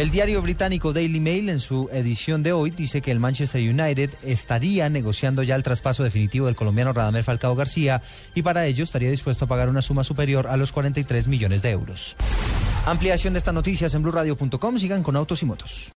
El diario británico Daily Mail en su edición de hoy dice que el Manchester United estaría negociando ya el traspaso definitivo del colombiano Radamel Falcao García y para ello estaría dispuesto a pagar una suma superior a los 43 millones de euros. Ampliación de estas noticias en blurradio.com. Sigan con autos y motos.